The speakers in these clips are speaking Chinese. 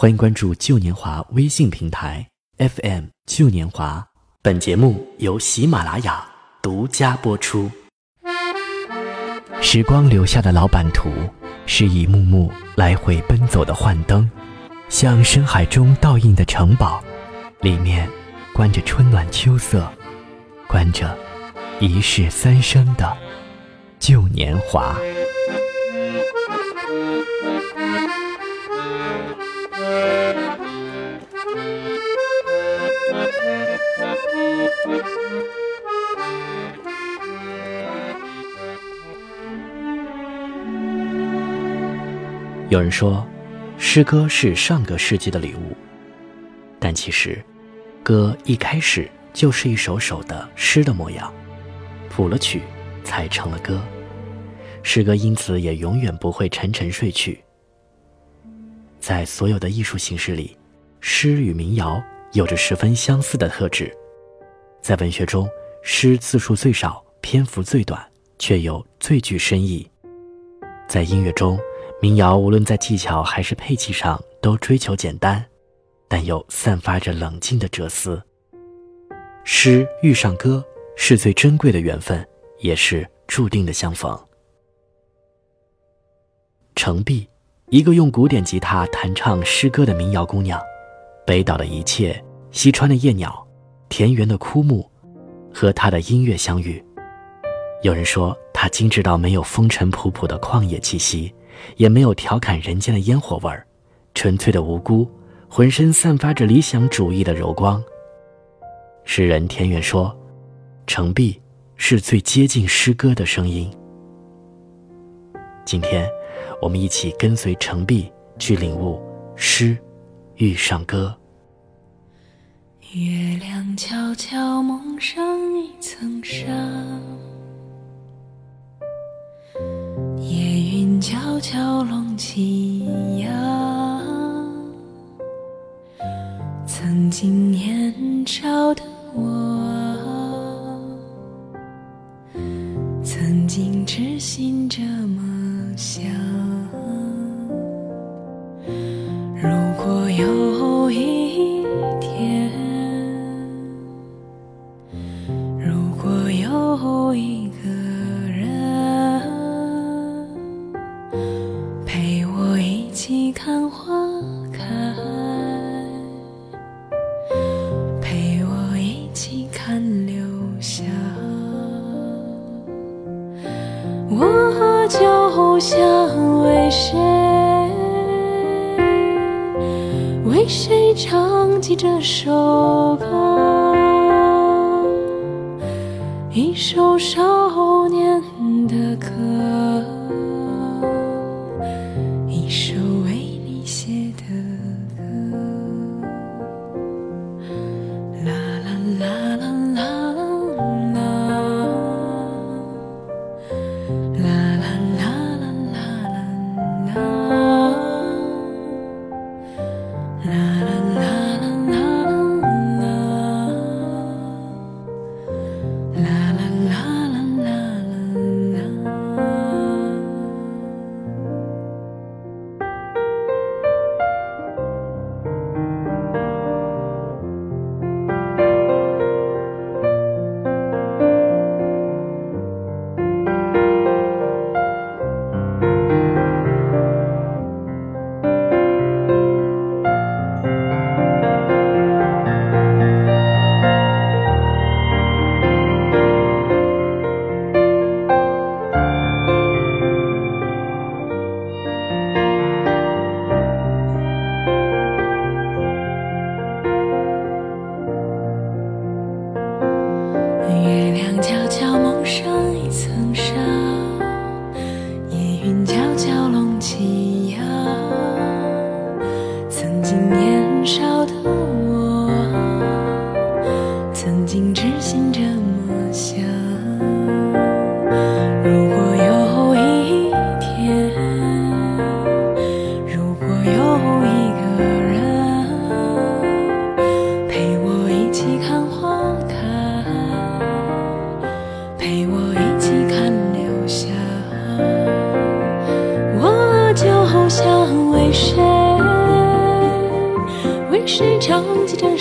欢迎关注旧年华微信平台 FM 旧年华。本节目由喜马拉雅独家播出。时光留下的老版图，是一幕幕来回奔走的幻灯，像深海中倒映的城堡，里面关着春暖秋色，关着一世三生的旧年华。有人说，诗歌是上个世纪的礼物，但其实，歌一开始就是一首首的诗的模样，谱了曲，才成了歌。诗歌因此也永远不会沉沉睡去。在所有的艺术形式里，诗与民谣有着十分相似的特质。在文学中，诗字数最少，篇幅最短，却又最具深意。在音乐中，民谣无论在技巧还是配器上都追求简单，但又散发着冷静的哲思。诗遇上歌是最珍贵的缘分，也是注定的相逢。程璧，一个用古典吉他弹唱诗歌的民谣姑娘，北岛的一切，西川的夜鸟，田园的枯木，和她的音乐相遇。有人说，她精致到没有风尘仆仆的旷野气息。也没有调侃人间的烟火味儿，纯粹的无辜，浑身散发着理想主义的柔光。诗人田园说：“程璧是最接近诗歌的声音。”今天，我们一起跟随程璧去领悟诗，遇上歌。月亮悄悄蒙上一层纱。夜云悄悄拢起呀，曾经年少的我，一首少年的歌。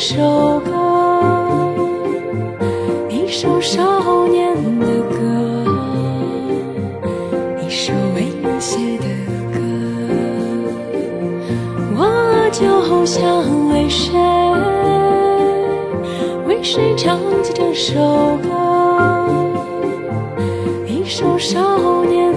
首歌？一首少年的歌，一首为你写的歌。我就想为谁，为谁唱起这首歌？一首少年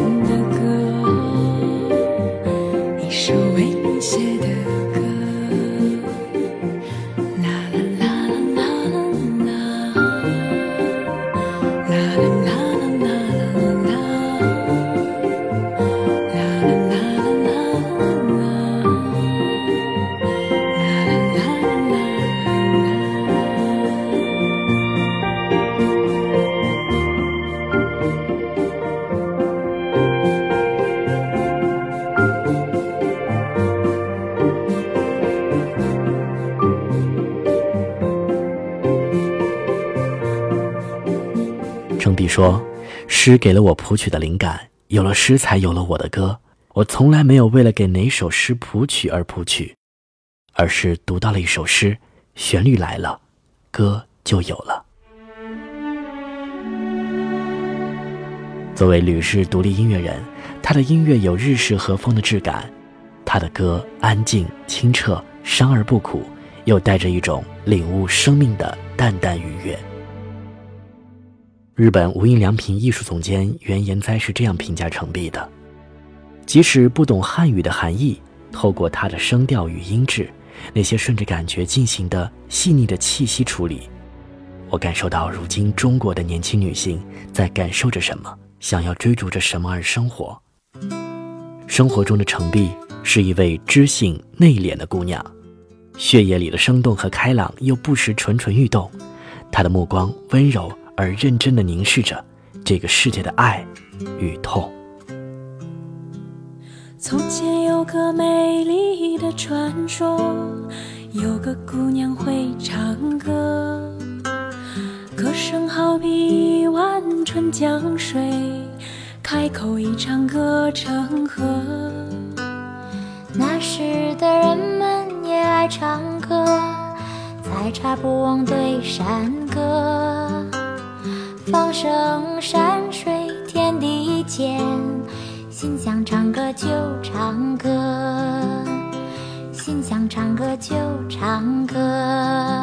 诗给了我谱曲的灵感，有了诗才有了我的歌。我从来没有为了给哪首诗谱曲而谱曲，而是读到了一首诗，旋律来了，歌就有了。”作为吕氏独立音乐人，他的音乐有日式和风的质感，他的歌安静清澈，伤而不苦，又带着一种领悟生命的淡淡愉悦。日本无印良品艺术总监原研哉是这样评价程璧的：即使不懂汉语的含义，透过他的声调与音质，那些顺着感觉进行的细腻的气息处理，我感受到如今中国的年轻女性在感受着什么，想要追逐着什么而生活。生活中的程璧是一位知性内敛的姑娘，血液里的生动和开朗，又不时蠢蠢欲动。她的目光温柔而认真地凝视着这个世界的爱与痛。从前有个美丽的传说，有个姑娘会唱歌，歌声好比一湾春江水，开口一唱歌成河。那时的人们也爱唱歌，采茶不忘对山歌，放声山水天地间，心想唱歌就唱歌，心想唱歌就唱歌。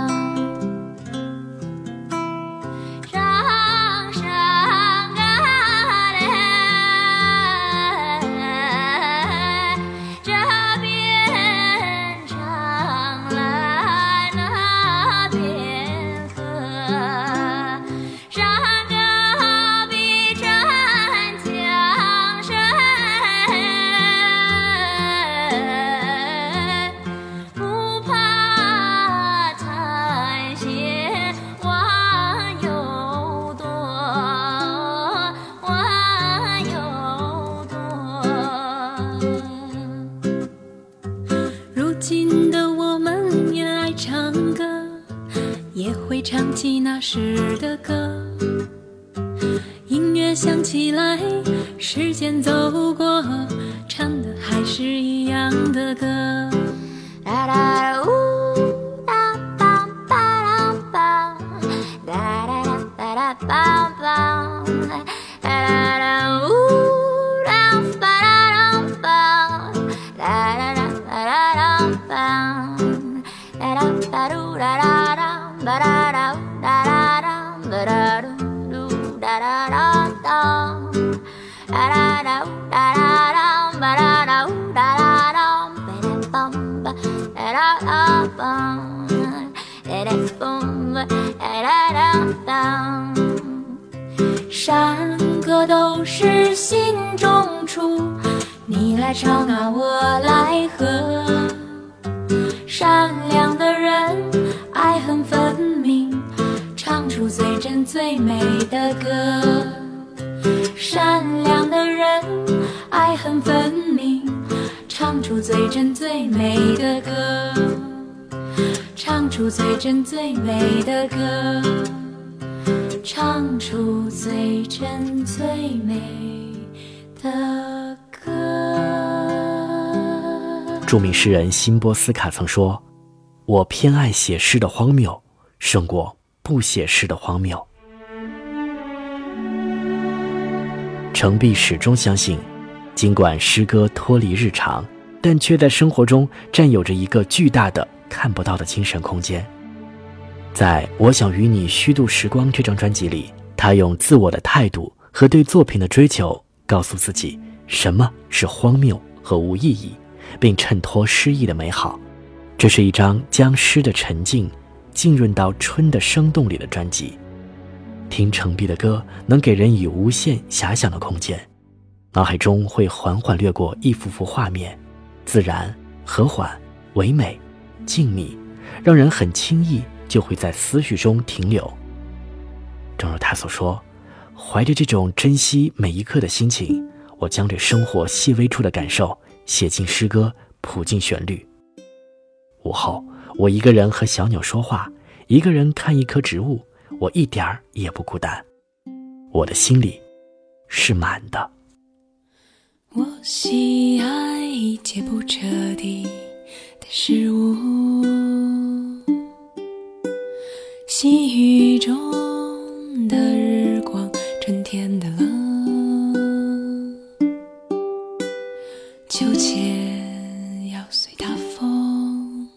如今的我们也爱唱歌，也会唱起那时的歌。音乐响起来，时间走过，唱的还是一样的歌。山歌都是心中出，你来唱啊，我来和。善良的人，爱恨分明，唱出最真最美的歌。善良的人，爱恨分明，唱出最真最美的歌，唱出最真最美的歌。唱出最真最美的歌。著名诗人辛波斯卡曾说：“我偏爱写诗的荒谬，胜过不写诗的荒谬。程璧始终相信，尽管诗歌脱离日常，但却在生活中占有着一个巨大的、看不到的精神空间。在我想与你虚度时光这张专辑里，他用自我的态度和对作品的追求，告诉自己什么是荒谬和无意义，并衬托诗意的美好。这是一张将诗的沉静浸润到春的生动里的专辑。听程璧的歌，能给人以无限遐想的空间，脑海中会缓缓掠过一幅幅画面，自然、和缓、唯美、静谧，让人很轻易。就会在思绪中停留。正如他所说，怀着这种珍惜每一刻的心情，我将这生活细微处的感受写进诗歌，谱进旋律。午后，我一个人和小鸟说话，一个人看一棵植物，我一点儿也不孤单。我的心里是满的。我喜爱一切不彻底的事物。细雨中的日光，春天的冷，秋千要随大风，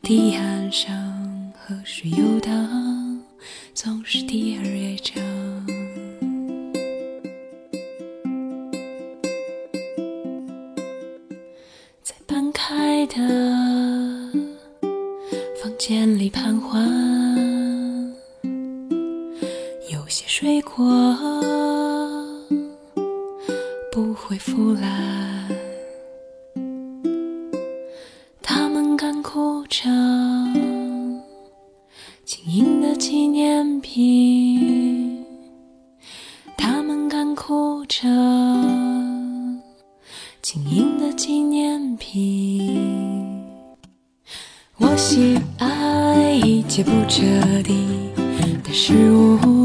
堤岸上河水游荡，总是第二是我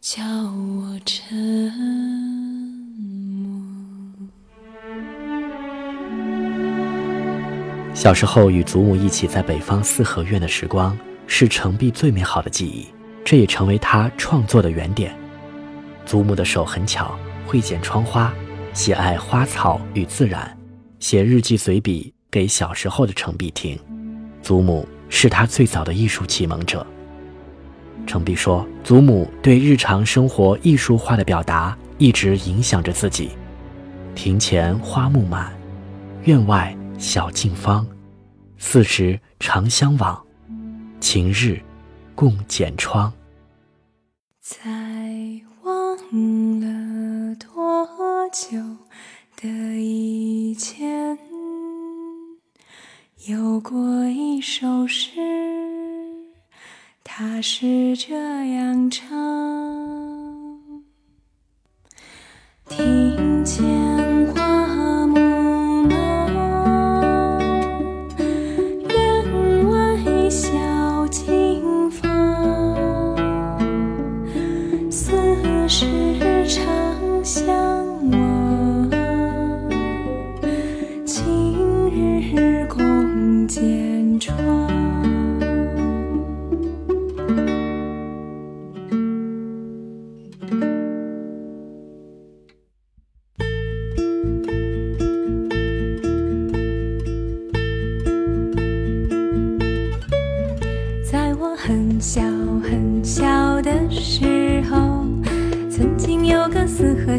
叫我沉默。小时候与祖母一起在北方四合院的时光，是程璧最美好的记忆，这也成为他创作的原点。祖母的手很巧，会剪窗花，喜爱花草与自然，写日记随笔给小时候的程璧听。祖母是他最早的艺术启蒙者。程璧说：“祖母对日常生活艺术化的表达一直影响着自己。庭前花木满，院外小径芳，四时常相往，晴日共剪窗。”在忘了多久的以前，有过一首诗。他是这样唱，听见。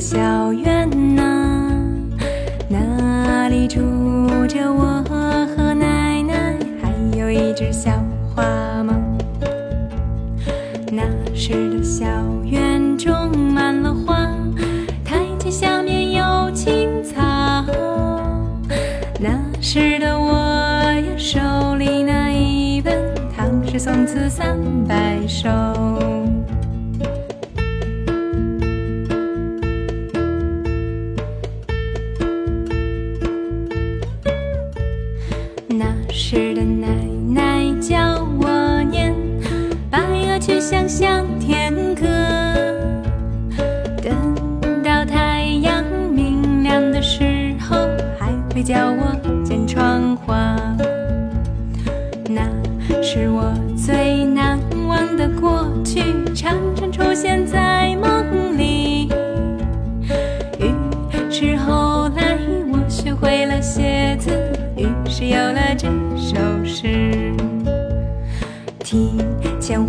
小院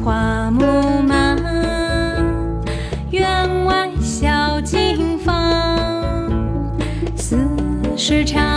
花木满，院外小径芳，四时长。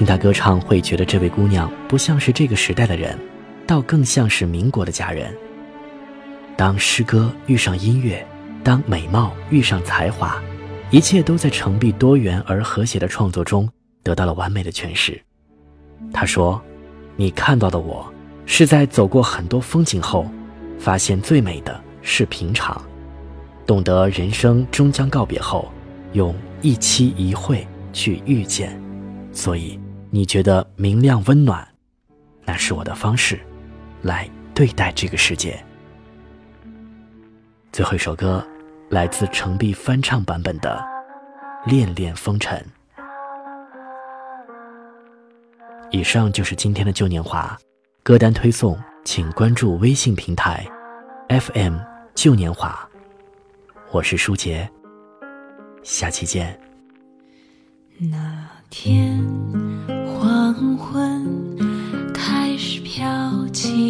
听他歌唱会觉得这位姑娘不像是这个时代的人倒更像是民国的佳人。当诗歌遇上音乐当美貌遇上才华一切都在澄碧多元而和谐的创作中得到了完美的诠释。他说你看到的我是在走过很多风景后发现最美的是平常懂得人生终将告别后用一期一会去遇见。所以你觉得明亮温暖，那是我的方式，来对待这个世界。”最后一首歌，来自程璧翻唱版本的《恋恋风尘》。以上就是今天的旧年华，歌单推送，请关注微信平台 FM 旧年华。我是舒杰，下期见。那天黄昏开始飘起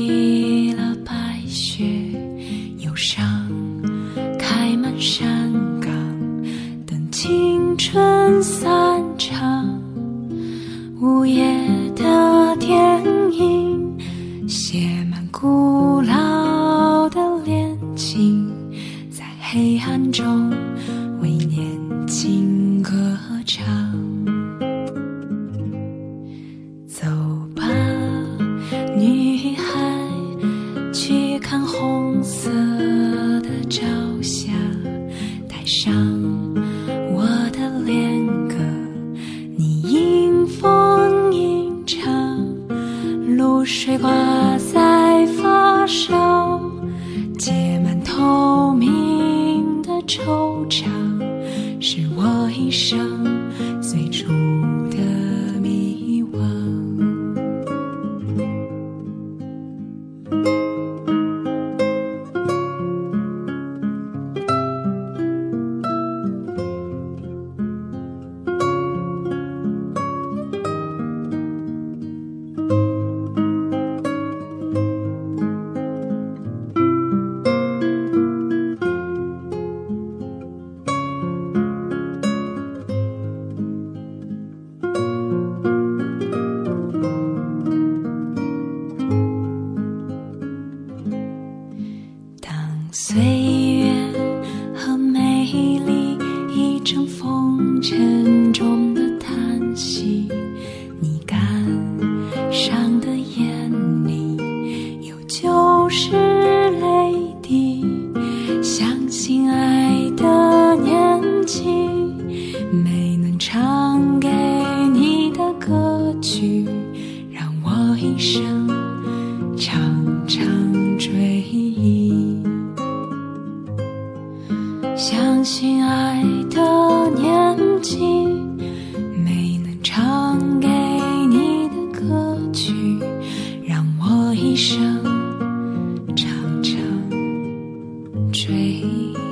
随追。